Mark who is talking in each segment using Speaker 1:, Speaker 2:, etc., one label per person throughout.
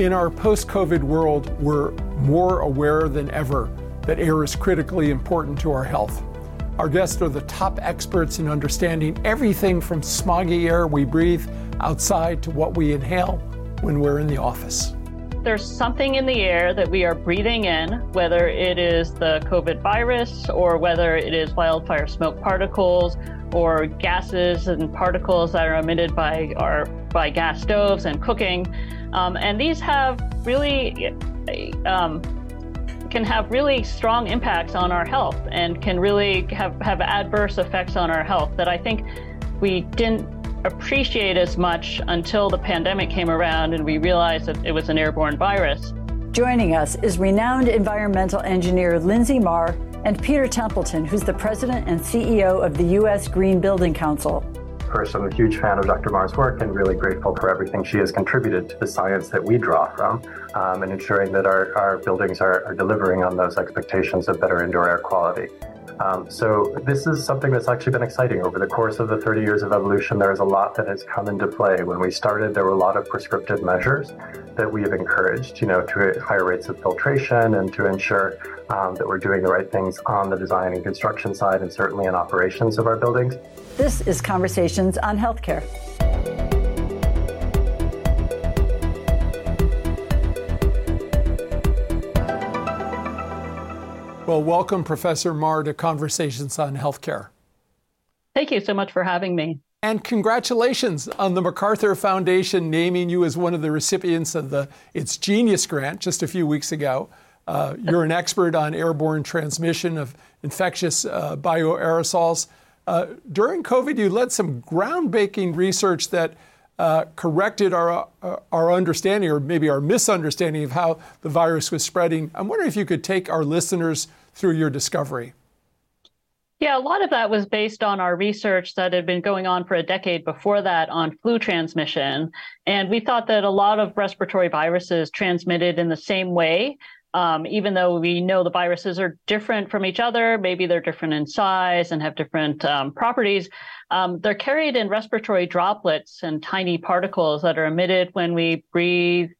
Speaker 1: In our post COVID world, we're more aware than ever that air is critically important to our health. Our guests are the top experts in understanding everything from smoggy air we breathe outside to what we inhale when we're in the office.
Speaker 2: There's something in the air that we are breathing in, whether it is the COVID virus or whether it is wildfire smoke particles or gases and particles that are emitted by our by gas stoves and cooking. Um, and these have really um, can have really strong impacts on our health and can really have, have adverse effects on our health that I think we didn't appreciate as much until the pandemic came around and we realized that it was an airborne virus.
Speaker 3: Joining us is renowned environmental engineer Linsey Marr and Peter Templeton, who's the president and CEO of the U.S. Green Building Council
Speaker 4: course, I'm a huge fan of Dr. Marr's work and really grateful for everything she has contributed to the science that we draw from um, and ensuring that our, our buildings are, are delivering on those expectations of better indoor air quality. Um, so this is something that's actually been exciting over the course of the 30 years of evolution. There is a lot that has come into play. When we started, there were a lot of prescriptive measures that we have encouraged, you know, to higher rates of filtration and to ensure um, that we're doing the right things on the design and construction side and certainly in operations of our buildings.
Speaker 3: This is Conversations on Healthcare.
Speaker 1: Well, welcome, Professor Marr, to Conversations on Healthcare.
Speaker 2: Thank you so much for having me.
Speaker 1: And congratulations on the MacArthur Foundation naming you as one of the recipients of the It's Genius Grant just a few weeks ago. Uh, you're an expert on airborne transmission of infectious uh, bioaerosols. Uh, during COVID, you led some groundbreaking research that uh, corrected our, uh, our understanding, or maybe our misunderstanding, of how the virus was spreading. I'm wondering if you could take our listeners through your discovery.
Speaker 2: Yeah, a lot of that was based on our research that had been going on for a decade before that on flu transmission. And we thought that a lot of respiratory viruses transmitted in the same way. Um, even though we know the viruses are different from each other, maybe they're different in size and have different um, properties, um, they're carried in respiratory droplets and tiny particles that are emitted when we breathe,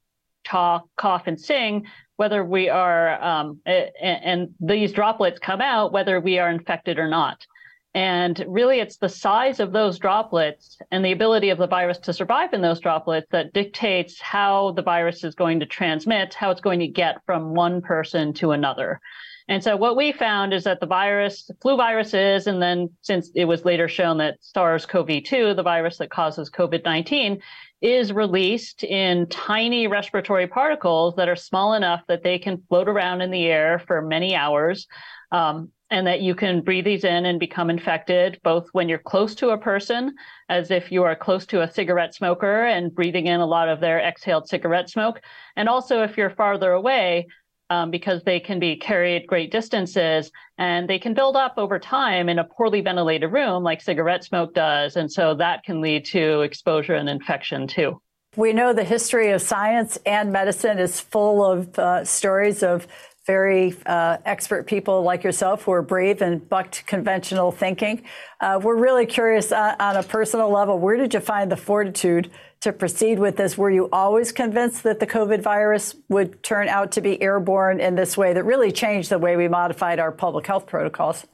Speaker 2: talk, cough, and sing, whether we are, um, and, and these droplets come out whether we are infected or not. And really, it's the size of those droplets and the ability of the virus to survive in those droplets that dictates how the virus is going to transmit, how it's going to get from one person to another. And so, what we found is that the virus, flu viruses, and then since it was later shown that SARS CoV 2, the virus that causes COVID 19, is released in tiny respiratory particles that are small enough that they can float around in the air for many hours. Um, and that you can breathe these in and become infected both when you're close to a person, as if you are close to a cigarette smoker and breathing in a lot of their exhaled cigarette smoke, and also if you're farther away. Um, because they can be carried great distances and they can build up over time in a poorly ventilated room like cigarette smoke does. And so that can lead to exposure and infection too.
Speaker 3: We know the history of science and medicine is full of uh, stories of very uh, expert people like yourself who are brave and bucked conventional thinking. Uh, we're really curious on, uh, on, a personal level. Where did you find the fortitude to proceed with this? Were you always convinced that the COVID virus would turn out to be airborne in this way that really changed the way we modified our public health protocols?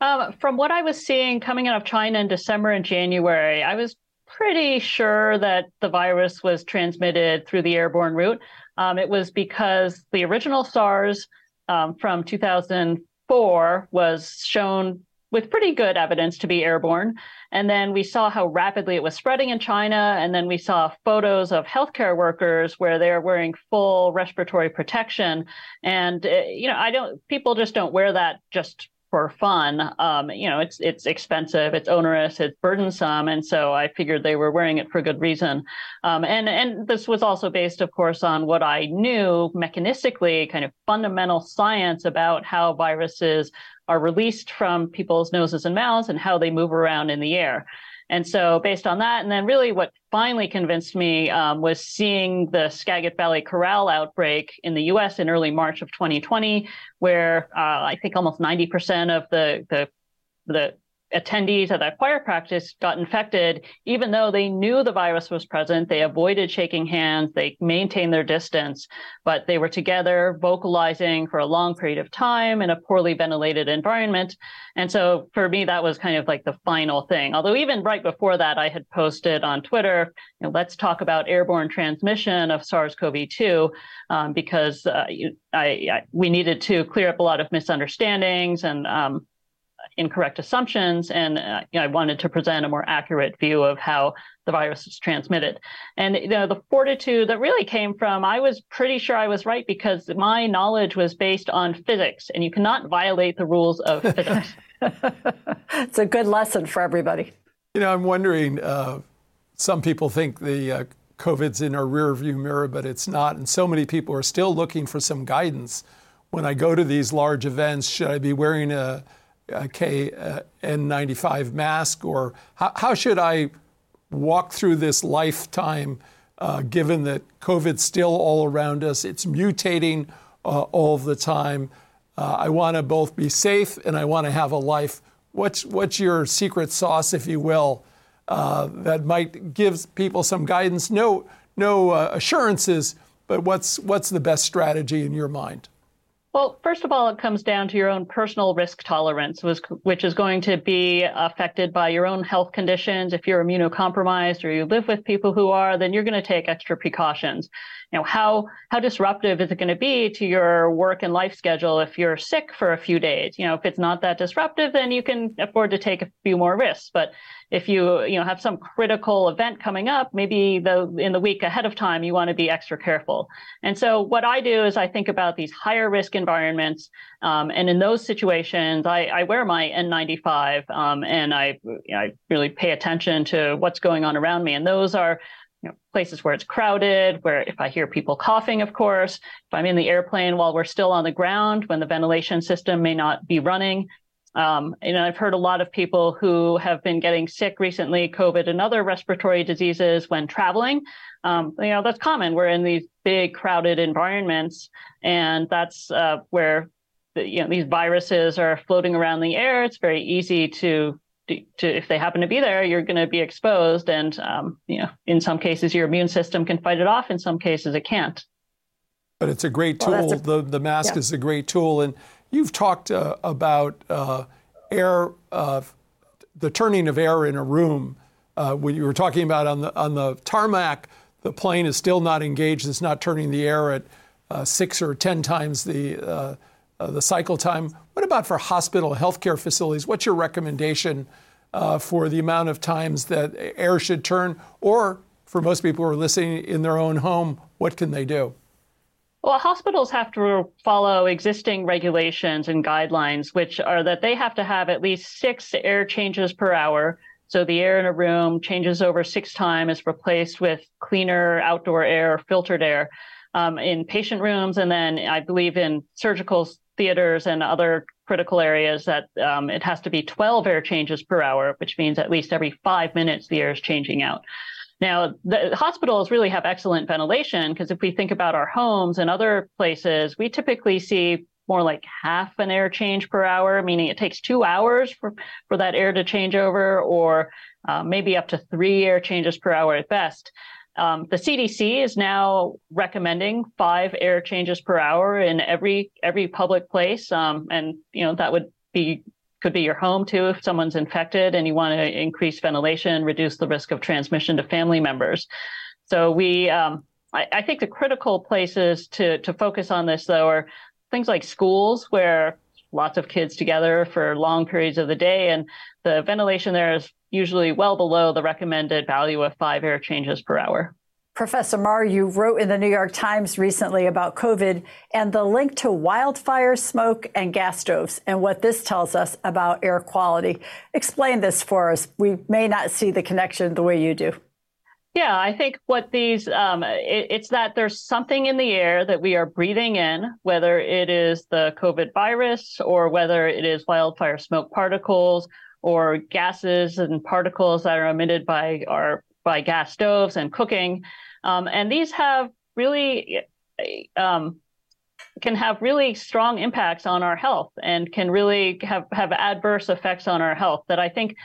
Speaker 2: Um, from what I was seeing coming out of China in December and January, I was pretty sure that the virus was transmitted through the airborne route. Um, it was because the original SARS um, from 2004 was shown with pretty good evidence to be airborne. And then we saw how rapidly it was spreading in China. And then we saw photos of healthcare workers where they're wearing full respiratory protection. And, uh, you know, I don't, people just don't wear that just for fun. Um, you know, it's it's expensive, it's onerous, it's burdensome, and so I figured they were wearing it for good reason. Um, and and this was also based, of course, on what I knew mechanistically, kind of fundamental science about how viruses are released from people's noses and mouths and how they move around in the air. And so, based on that, and then really what finally convinced me um, was seeing the Skagit Valley Chorale outbreak in the US in early March of 2020, where uh, I think almost 90% of the, the, the attendees at that choir practice got infected, even though they knew the virus was present, they avoided shaking hands, they maintained their distance, but they were together vocalizing for a long period of time in a poorly ventilated environment. And so for me, that was kind of like the final thing. Although even right before that, I had posted on Twitter, you know, let's talk about airborne transmission of SARS-CoV-2 um, because uh, I, I, we needed to clear up a lot of misunderstandings and um, incorrect assumptions, and uh, you know, I wanted to present a more accurate view of how the virus is transmitted. And you know, the fortitude that really came from, I was pretty sure I was right because my knowledge was based on physics, and you cannot violate the rules of physics.
Speaker 3: it's a good lesson for everybody.
Speaker 1: You know, I'm wondering. Uh, some people think the uh, COVID's in our rearview mirror, but it's not, and so many people are still looking for some guidance. When I go to these large events, should I be wearing a KN95 mask, or how, how, should I walk through this lifetime, uh, given that COVID's still all around us? It's mutating uh, all the time. Uh, I want to both be safe and I want to have a life. What's, what's your secret sauce, if you will, uh, that might give people some guidance? No, no uh, assurances, but what's, what's the best strategy in your mind?
Speaker 2: Well, first of all, it comes down to your own personal risk tolerance, which is going to be affected by your own health conditions. If you're immunocompromised or you live with people who are, then you're going to take extra precautions. You know, how how disruptive is it going to be to your work and life schedule if you're sick for a few days? You know, if it's not that disruptive, then you can afford to take a few more risks. But if you you know have some critical event coming up, maybe the in the week ahead of time you want to be extra careful. And so what I do is I think about these higher risk environments, um, and in those situations I, I wear my N95 um, and I I really pay attention to what's going on around me. And those are you know, places where it's crowded, where if I hear people coughing, of course, if I'm in the airplane while we're still on the ground, when the ventilation system may not be running, um, and I've heard a lot of people who have been getting sick recently, COVID and other respiratory diseases when traveling. Um, you know, that's common. We're in these big crowded environments, and that's uh, where the, you know these viruses are floating around the air. It's very easy to to if they happen to be there, you're going to be exposed, and um, you know, in some cases, your immune system can fight it off. In some cases, it can't.
Speaker 1: But it's a great tool. Well, a, the the mask yeah. is a great tool, and You've talked uh, about uh, air, uh, the turning of air in a room. Uh, when you were talking about on the on the tarmac, the plane is still not engaged. It's not turning the air at uh, six or ten times the uh, the cycle time. What about for hospital healthcare facilities? What's your recommendation for the amount of times that air should turn, or for most people who are listening in their own home, what can they do?
Speaker 2: Well, hospitals have to follow existing regulations and guidelines, which are that they have to have at least six air changes per hour. So the air in a room changes over six times, is replaced with cleaner outdoor air, filtered air um, in patient rooms. And then I believe in surgical theaters and other critical areas that um, it has to be 12 air changes per hour, which means at least every five minutes the air is changing out. Now, the hospitals really have excellent ventilation because if we think about our homes and other places, we typically see more like half an air change per hour, meaning it takes two hours for, for that air to change over, or uh, maybe up to three air changes per hour at best. Um, the CDC is now recommending five air changes per hour in every every public place, um, and you know that would be could be your home too if someone's infected and you want to increase ventilation, reduce the risk of transmission to family members. So we, um, I, I, think the critical places to to focus on this though are things like schools where lots of kids together for long periods of the day, and the ventilation there is usually well below the recommended value of five air changes per hour.
Speaker 3: Professor Marr, you wrote in the New York Times recently about COVID and the link to wildfire smoke and gas stoves and what this tells us about air quality. Explain this for us. We may not see the connection the way you do.
Speaker 2: Yeah, I think what these, um, it, it's that there's something in the air that we are breathing in, whether it is the COVID virus or whether it is wildfire smoke particles or gases and particles that are emitted by our by gas stoves and cooking um, and these have really um, can have really strong impacts on our health and can really have, have adverse effects on our health that I think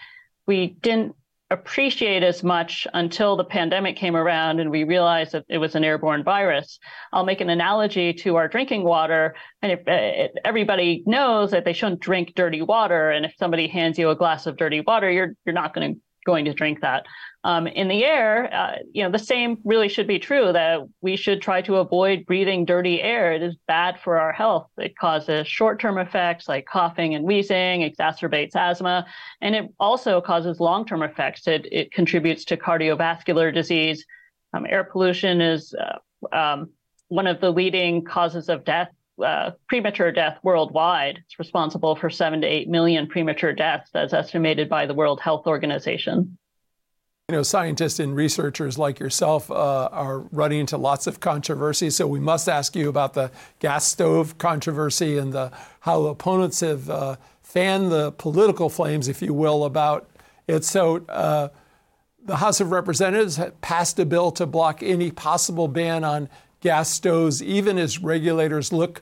Speaker 2: we didn't appreciate as much until the pandemic came around and we realized that it was an airborne virus. I'll make an analogy to our drinking water. And if uh, everybody knows that they shouldn't drink dirty water, and if somebody hands you a glass of dirty water, you're you're not going to going to drink that. Um, in the air, uh, you know, the same really should be true that we should try to avoid breathing dirty air. It is bad for our health. It causes short-term effects like coughing and wheezing, exacerbates asthma, and it also causes long-term effects. It, it contributes to cardiovascular disease. Um, air pollution is uh, um, one of the leading causes of death uh, premature death worldwide. It's responsible for seven to eight million premature deaths, as estimated by the World Health Organization.
Speaker 1: You know, scientists and researchers like yourself uh, are running into lots of controversy. So we must ask you about the gas stove controversy and the, how opponents have uh, fanned the political flames, if you will, about it. So uh, the House of Representatives passed a bill to block any possible ban on gas stoves, even as regulators look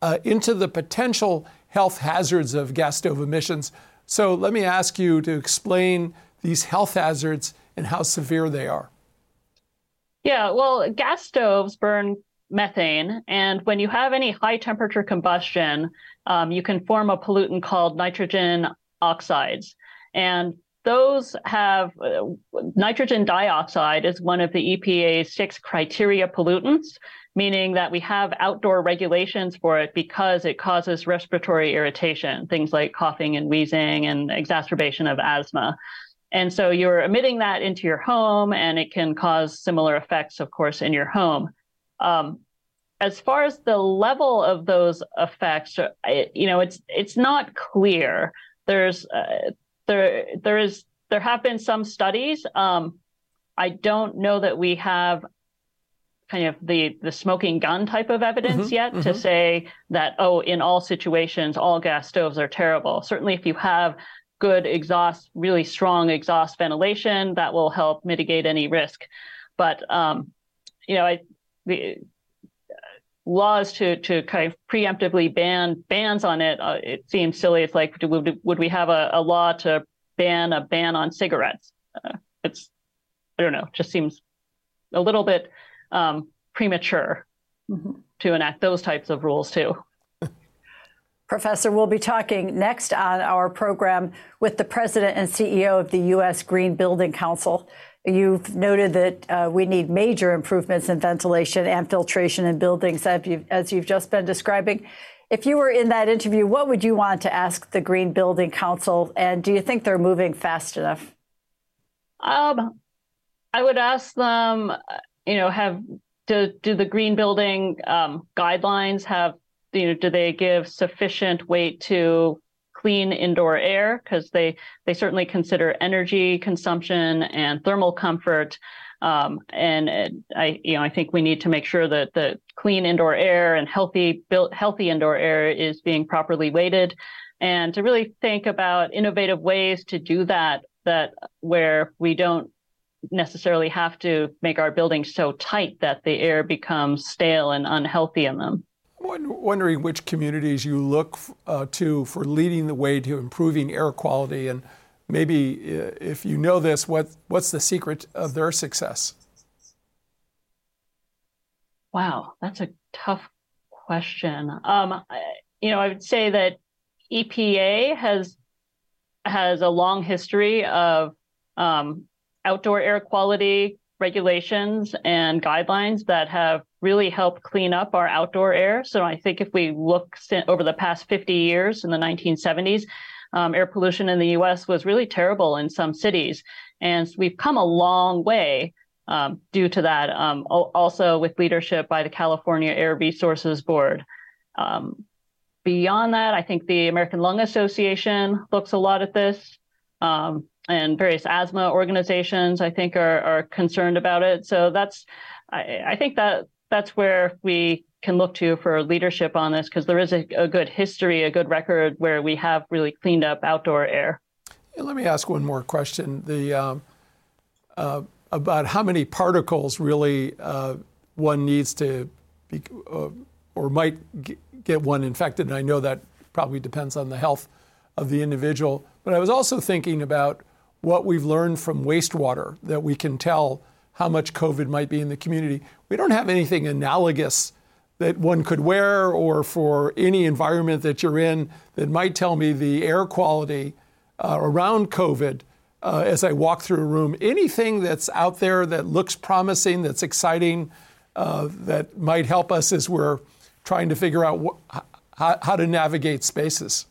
Speaker 1: uh, into the potential health hazards of gas stove emissions. So let me ask you to explain these health hazards and how severe they are.
Speaker 2: Yeah, well, gas stoves burn methane, and when you have any high temperature combustion, um, you can form a pollutant called nitrogen oxides. And those have uh, nitrogen dioxide is one of the EPA's six criteria pollutants, meaning that we have outdoor regulations for it because it causes respiratory irritation, things like coughing and wheezing and exacerbation of asthma. And so you're emitting that into your home, and it can cause similar effects, of course, in your home. Um, as far as the level of those effects, you know, it's it's not clear. There's uh, there there is there have been some studies. Um, I don't know that we have kind of the the smoking gun type of evidence mm-hmm, yet mm-hmm. to say that oh in all situations all gas stoves are terrible. Certainly if you have good exhaust, really strong exhaust ventilation, that will help mitigate any risk. But um, you know, I, the laws to to kind of preemptively ban bans on it, uh, it seems silly. It's like would would we have a, a law to ban a ban on cigarettes? Uh, it's I don't know, just seems a little bit um, premature mm-hmm. to enact those types of rules too.
Speaker 3: Professor, we'll be talking next on our program with the president and CEO of the U.S. Green Building Council. You've noted that uh, we need major improvements in ventilation and filtration in buildings, as you've, as you've just been describing. If you were in that interview, what would you want to ask the Green Building Council? And do you think they're moving fast enough?
Speaker 2: Um, I would ask them, you know, have do, do the green building um, guidelines have, you know, do they give sufficient weight to clean indoor air because they they certainly consider energy consumption and thermal comfort. Um, and, and I you know I think we need to make sure that the clean indoor air and healthy built healthy indoor air is being properly weighted, and to really think about innovative ways to do that that where we don't necessarily have to make our buildings so tight that the air becomes stale and unhealthy in them
Speaker 1: wondering which communities you look uh, to for leading the way to improving air quality, and maybe uh, if you know this, what what's the secret of their success?
Speaker 2: Wow, that's a tough question. Um, you know, I would say that EPA has has a long history of um, outdoor air quality regulations and guidelines that have really help clean up our outdoor air. So I think if we look over the past 50 years in the 1970s, um, air pollution in the US was really terrible in some cities. And we've come a long way um, due to that, um, also with leadership by the California Air Resources Board. Um, beyond that, I think the American Lung Association looks a lot at this. Um, and various asthma organizations, I think, are, are concerned about it. So that's, I, I think that that's where we can look to for leadership on this because there is a, a, good history, a good record where we have really cleaned up outdoor air.
Speaker 1: let me ask one more question: the um, uh, about how many particles really uh, one needs to be, uh, or might get one infected. And I know that probably depends on the health of the individual. But I was also thinking about what we've learned from wastewater that we can tell how much COVID might be in the community. We don't have anything analogous that one could wear or for any environment that you're in that might tell me the air quality uh, around COVID uh, as I walk through a room. Anything that's out there that looks promising, that's exciting, uh, that might help us as we're trying to figure out wh- how, how to navigate spaces.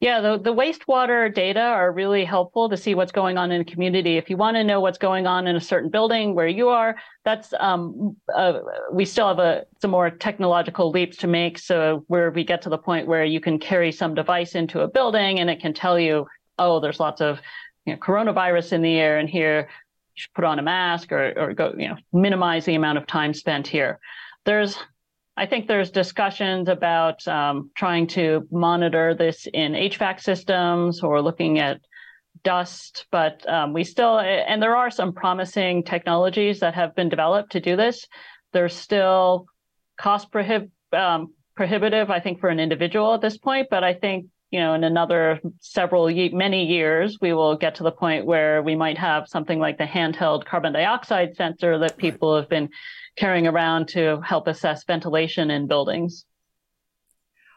Speaker 2: Yeah, the, the wastewater data are really helpful to see what's going on in a community. If you want to know what's going on in a certain building where you are, that's um, uh, we still have a, some more technological leaps to make. So where we get to the point where you can carry some device into a building and it can tell you, oh, there's lots of you know, coronavirus in the air, and here you should put on a mask or or go you know minimize the amount of time spent here. There's I think there's discussions about um, trying to monitor this in HVAC systems or looking at dust, but um, we still, and there are some promising technologies that have been developed to do this. They're still cost prohib- um, prohibitive, I think, for an individual at this point, but I think you know in another several many years we will get to the point where we might have something like the handheld carbon dioxide sensor that people have been carrying around to help assess ventilation in buildings.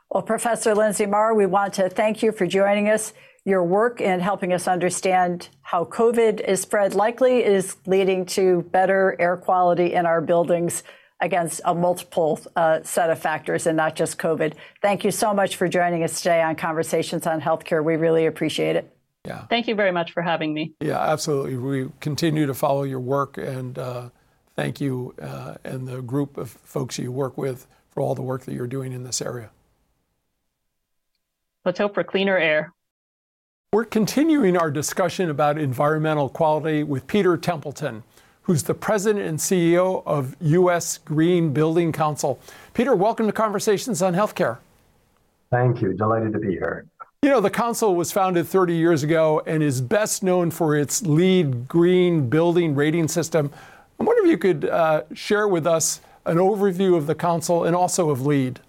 Speaker 3: Well, Professor Linsey Marr, we want to thank you for joining us. Your work in helping us understand how COVID is spread likely is leading to better air quality in our buildings against a multiple uh, set of factors and not just COVID. Thank you so much for joining us today on Conversations on Healthcare. We really appreciate it.
Speaker 2: Yeah. Thank you very much for having me.
Speaker 1: Yeah, absolutely. We continue to follow your work and uh, thank you uh, and the group of folks you work with for all the work that you're doing in this area.
Speaker 2: Let's hope for cleaner air.
Speaker 1: We're continuing our discussion about environmental quality with Peter Templeton, who's the president and CEO of U.S. Green Building Council. Peter, welcome to Conversations on Healthcare.
Speaker 4: Thank you. Delighted to be here.
Speaker 1: You know, the council was founded 30 years ago and is best known for its LEED green building rating system, I wonder if you could uh, share with us an overview of the council and also of LEED.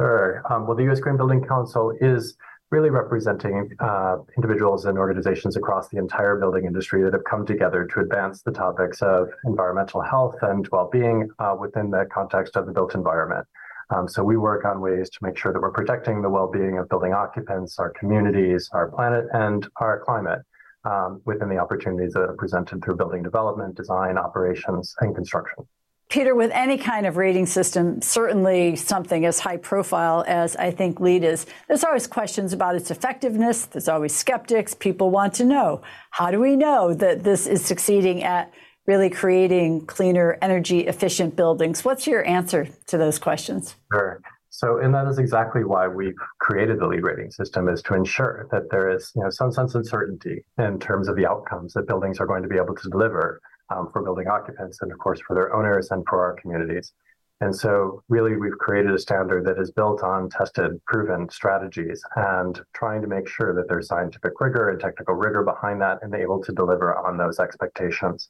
Speaker 4: Sure. Um, well, the U.S. Green Building Council is really representing uh, individuals and organizations across the entire building industry that have come together to advance the topics of environmental health and well-being uh, within the context of the built environment. Um, so we work on ways to make sure that we're protecting the well-being of building occupants, our communities, our planet, and our climate Um, within the opportunities that are presented through building development, design, operations, and construction.
Speaker 3: Peter, with any kind of rating system, certainly something as high profile as I think LEED is, there's always questions about its effectiveness. There's always skeptics. People want to know how do we know that this is succeeding at really creating cleaner, energy efficient buildings? What's your answer to those questions?
Speaker 4: Sure. So, and that is exactly why we've created the LEED rating system is to ensure that there is, you know, some sense of certainty in terms of the outcomes that buildings are going to be able to deliver um, for building occupants and, of course, for their owners and for our communities. And so, really, we've created a standard that is built on tested, proven strategies and trying to make sure that there's scientific rigor and technical rigor behind that and able to deliver on those expectations.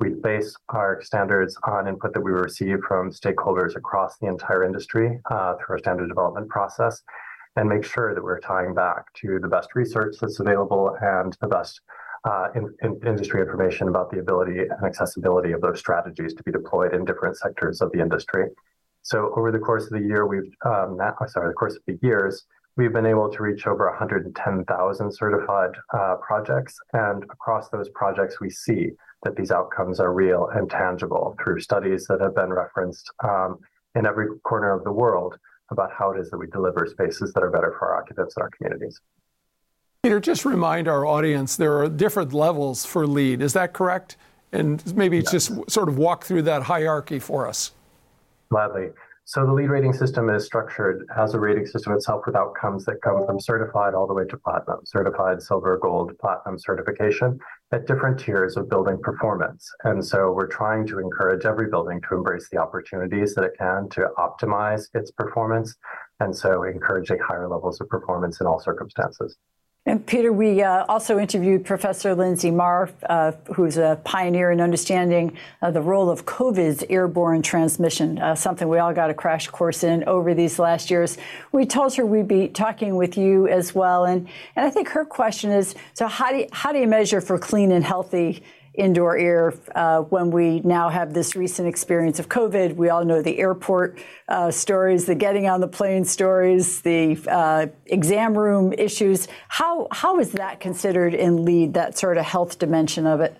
Speaker 4: We base our standards on input that we receive from stakeholders across the entire industry uh, through our standard development process and make sure that we're tying back to the best research that's available and the best uh, in, in industry information about the ability and accessibility of those strategies to be deployed in different sectors of the industry. So over the course of the year, we've um, not, sorry, the course of the years, we've been able to reach over 110,000 certified uh, projects, and across those projects, we see that these outcomes are real and tangible through studies that have been referenced um, in every corner of the world about how it is that we deliver spaces that are better for our occupants and our communities.
Speaker 1: Peter, just remind our audience there are different levels for LEED. Is that correct? And maybe yeah. just sort of walk through that hierarchy for us.
Speaker 4: Gladly. So the LEED rating system is structured as a rating system itself with outcomes that come from certified all the way to platinum, certified silver, gold, platinum certification at different tiers of building performance. And so we're trying to encourage every building to embrace the opportunities that it can to optimize its performance. And so encouraging higher levels of performance in all circumstances.
Speaker 3: And Peter, we uh, also interviewed Professor Linsey Marr, uh, who's a pioneer in understanding uh, the role of COVID's airborne transmission, uh, something we all got a crash course in over these last years. We told her we'd be talking with you as well. And, and I think her question is, so how do you, how do you measure for clean and healthy indoor air uh, when we now have this recent experience of COVID. We all know the airport uh, stories, the getting on the plane stories, the uh, exam room issues. How how is that considered in LEED That sort of health dimension of it.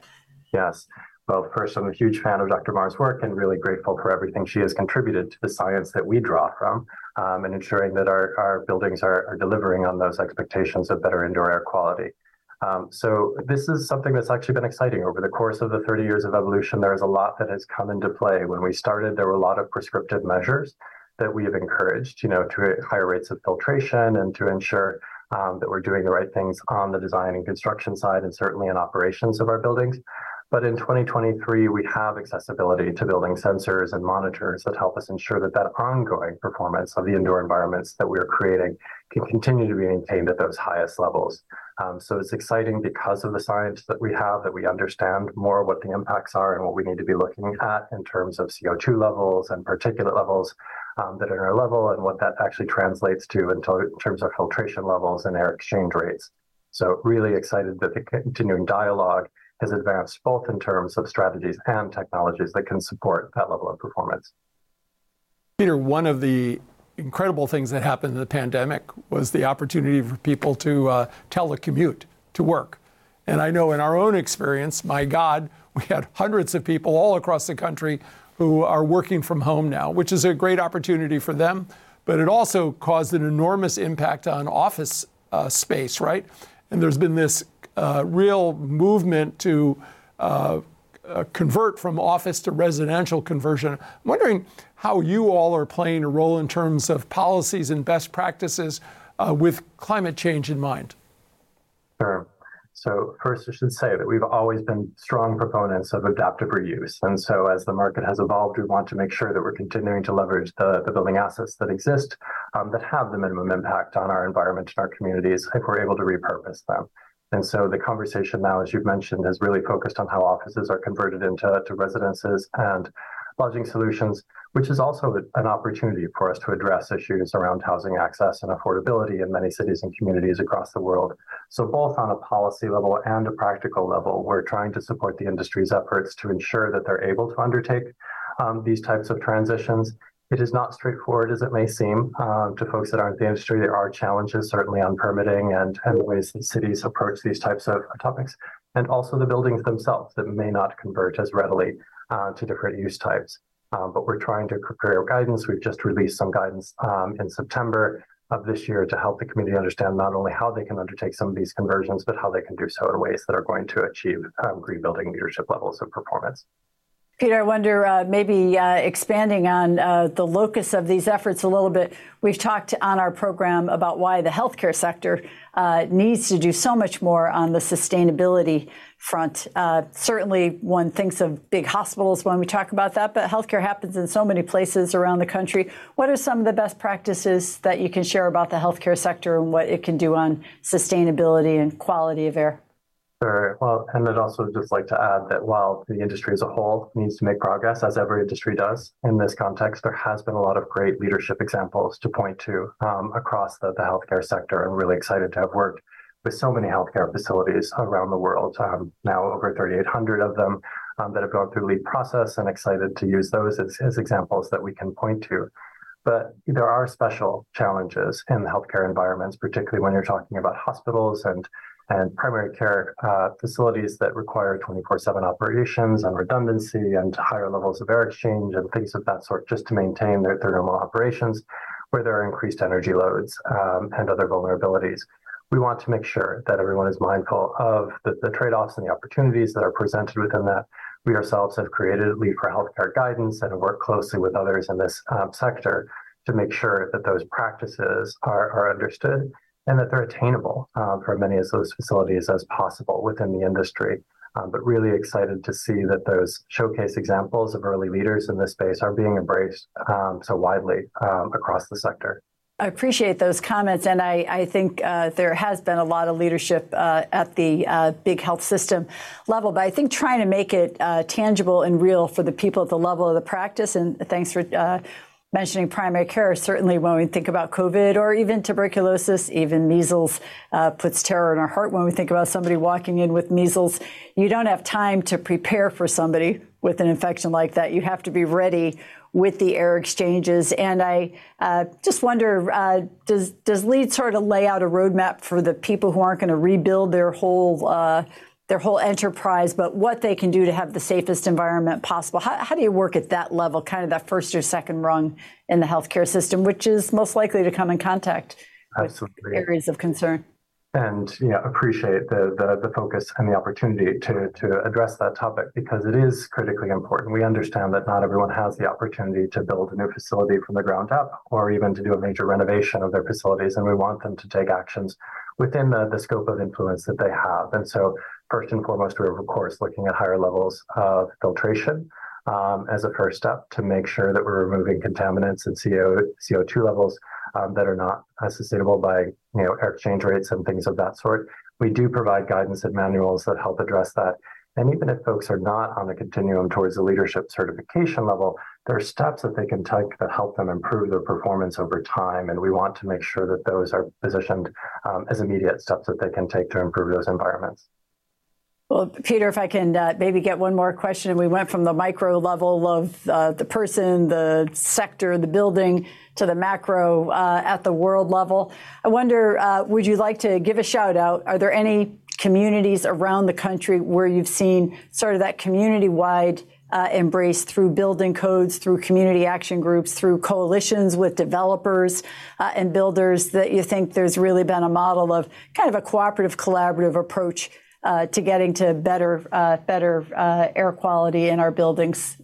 Speaker 4: Yes. Well, first, I'm a huge fan of Dr. Marr's work and really grateful for everything she has contributed to the science that we draw from um, and ensuring that our, our buildings are, are delivering on those expectations of better indoor air quality. Um, so this is something that's actually been exciting over the course of the 30 years of evolution. There is a lot that has come into play. When we started, there were a lot of prescriptive measures that we have encouraged, you know, to higher rates of filtration and to ensure um, that we're doing the right things on the design and construction side and certainly in operations of our buildings. But in 2023, we have accessibility to building sensors and monitors that help us ensure that that ongoing performance of the indoor environments that we're creating can continue to be maintained at those highest levels. Um, so it's exciting because of the science that we have, that we understand more what the impacts are and what we need to be looking at in terms of CO2 levels and particulate levels um, that are in our level and what that actually translates to in, in terms of filtration levels and air exchange rates. So really excited that the continuing dialogue has advanced both in terms of strategies and technologies that can support that level of performance.
Speaker 1: Peter, one of the incredible things that happened in the pandemic was the opportunity for people to uh, telecommute to work. And I know in our own experience, my God, we had hundreds of people all across the country who are working from home now, which is a great opportunity for them. But it also caused an enormous impact on office uh, space, right? And there's been this uh, real movement to uh, uh, convert from office to residential conversion. I'm wondering how you all are playing a role in terms of policies and best practices uh, with climate change in mind.
Speaker 4: Sure. So first, I should say that we've always been strong proponents of adaptive reuse. And so as the market has evolved, we want to make sure that we're continuing to leverage the, the building assets that exist um, that have the minimum impact on our environment and our communities if we're able to repurpose them. And so the conversation now, as you've mentioned, is really focused on how offices are converted into to residences and lodging solutions, which is also an opportunity for us to address issues around housing access and affordability in many cities and communities across the world. So both on a policy level and a practical level, we're trying to support the industry's efforts to ensure that they're able to undertake um, these types of transitions it is not straightforward as it may seem um, to folks that aren't in the industry. There are challenges, certainly on permitting and, and the ways that cities approach these types of topics, and also the buildings themselves that may not convert as readily uh, to different use types. Um, but we're trying to prepare guidance. We've just released some guidance um, in September of this year to help the community understand not only how they can undertake some of these conversions, but how they can do so in ways that are going to achieve um, green building leadership levels of performance.
Speaker 3: Peter, I wonder uh, maybe uh, expanding on uh, the locus of these efforts a little bit. We've talked on our program about why the healthcare sector uh, needs to do so much more on the sustainability front. Uh, certainly, one thinks of big hospitals when we talk about that, but healthcare happens in so many places around the country. What are some of the best practices that you can share about the healthcare sector and what it can do on sustainability and quality of air?
Speaker 4: Sure. Well, and I'd also just like to add that while the industry as a whole needs to make progress, as every industry does in this context, there has been a lot of great leadership examples to point to um, across the, the healthcare sector. I'm really excited to have worked with so many healthcare facilities around the world, um, now over 3,800 of them um, that have gone through LEED process and excited to use those as, as examples that we can point to. But there are special challenges in the healthcare environments, particularly when you're talking about hospitals and and primary care uh, facilities that require 24-7 operations and redundancy and higher levels of air exchange and things of that sort just to maintain their, their normal operations where there are increased energy loads um, and other vulnerabilities. We want to make sure that everyone is mindful of the, the trade-offs and the opportunities that are presented within that. We ourselves have created LEED for Healthcare guidance and have worked closely with others in this um, sector to make sure that those practices are, are understood and that they're attainable uh, for many of those facilities as possible within the industry. Um, but really excited to see that those showcase examples of early leaders in this space are being embraced um, so widely um, across the sector.
Speaker 3: I appreciate those comments, and I, I think uh, there has been a lot of leadership uh, at the uh, big health system level. But I think trying to make it uh, tangible and real for the people at the level of the practice, and thanks for uh, mentioning primary care, certainly when we think about COVID or even tuberculosis, even measles uh, puts terror in our heart when we think about somebody walking in with measles. You don't have time to prepare for somebody with an infection like that. You have to be ready with the air exchanges. And I uh, just wonder, uh, does does LEED sort of lay out a roadmap for the people who aren't going to rebuild their whole uh, their whole enterprise, but what they can do to have the safest environment possible? How, how do you work at that level, kind of that first or second rung in the healthcare system, which is most likely to come in contact Absolutely. with areas of concern?
Speaker 4: and know, appreciate the, the, the focus and the opportunity to to address that topic because it is critically important. We understand that not everyone has the opportunity to build a new facility from the ground up or even to do a major renovation of their facilities, and we want them to take actions within the, the scope of influence that they have. And so, first and foremost, we're of course looking at higher levels of filtration. Um, as a first step to make sure that we're removing contaminants and CO, CO2 levels um, that are not sustainable by you know air exchange rates and things of that sort. We do provide guidance and manuals that help address that. And even if folks are not on the continuum towards the leadership certification level, there are steps that they can take that help them improve their performance over time. And we want to make sure that those are positioned um, as immediate steps that they can take to improve those environments.
Speaker 3: Well, Peter, if I can uh, maybe get one more question. And we went from the micro level of uh, the person, the sector, the building, to the macro uh, at the world level. I wonder, uh, would you like to give a shout out? Are there any communities around the country where you've seen sort of that community wide uh, embrace through building codes, through community action groups, through coalitions with developers uh, and builders that you think there's really been a model of kind of a cooperative, collaborative approach uh, to getting to better, uh, better uh, air quality in our buildings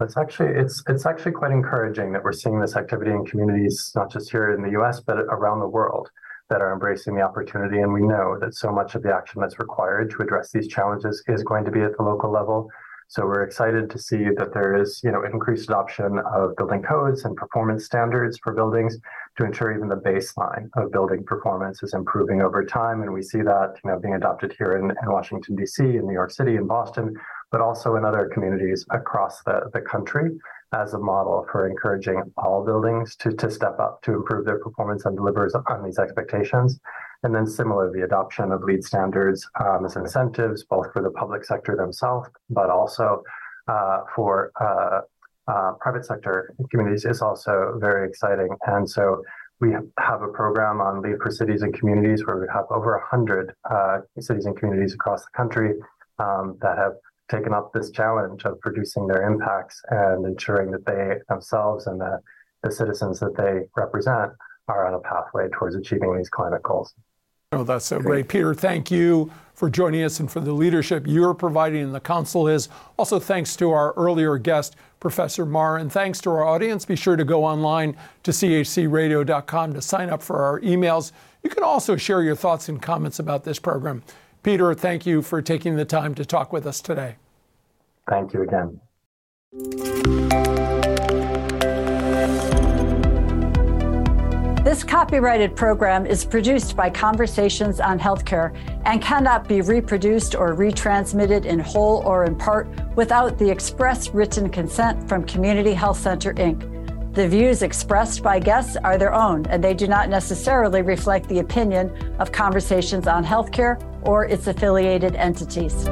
Speaker 4: it's actually it's it's actually quite encouraging that we're seeing this activity in communities not just here in the U.S. but around the world that are embracing the opportunity. And we know that so much of the action that's required to address these challenges is going to be at the local level. So we're excited to see that there is, you know, increased adoption of building codes and performance standards for buildings to ensure even the baseline of building performance is improving over time. And we see that, you know, being adopted here in, in Washington, D.C., in New York City, in Boston, but also in other communities across the, the country as a model for encouraging all buildings to, to step up to improve their performance and deliver on these expectations. And then similarly, the adoption of LEED standards um, as incentives, both for the public sector themselves, but also uh, for uh, uh, private sector communities is also very exciting. And so we have a program on LEED for cities and communities where we have over 100 uh, cities and communities across the country um, that have taken up this challenge of producing their impacts and ensuring that they themselves and the, the citizens that they represent are on a pathway towards achieving these climate goals.
Speaker 1: Oh, that's so great. great. Peter, thank you for joining us and for the leadership you're providing and the council is. Also, thanks to our earlier guest, Professor Marr, and thanks to our audience. Be sure to go online to chcradio.com to sign up for our emails. You can also share your thoughts and comments about this program. Peter, thank you for taking the time to talk with us today.
Speaker 4: Thank you again.
Speaker 3: This copyrighted program is produced by Conversations on Healthcare and cannot be reproduced or retransmitted in whole or in part without the express written consent from Community Health Center, Inc. The views expressed by guests are their own, and they do not necessarily reflect the opinion of Conversations on Healthcare or its affiliated entities.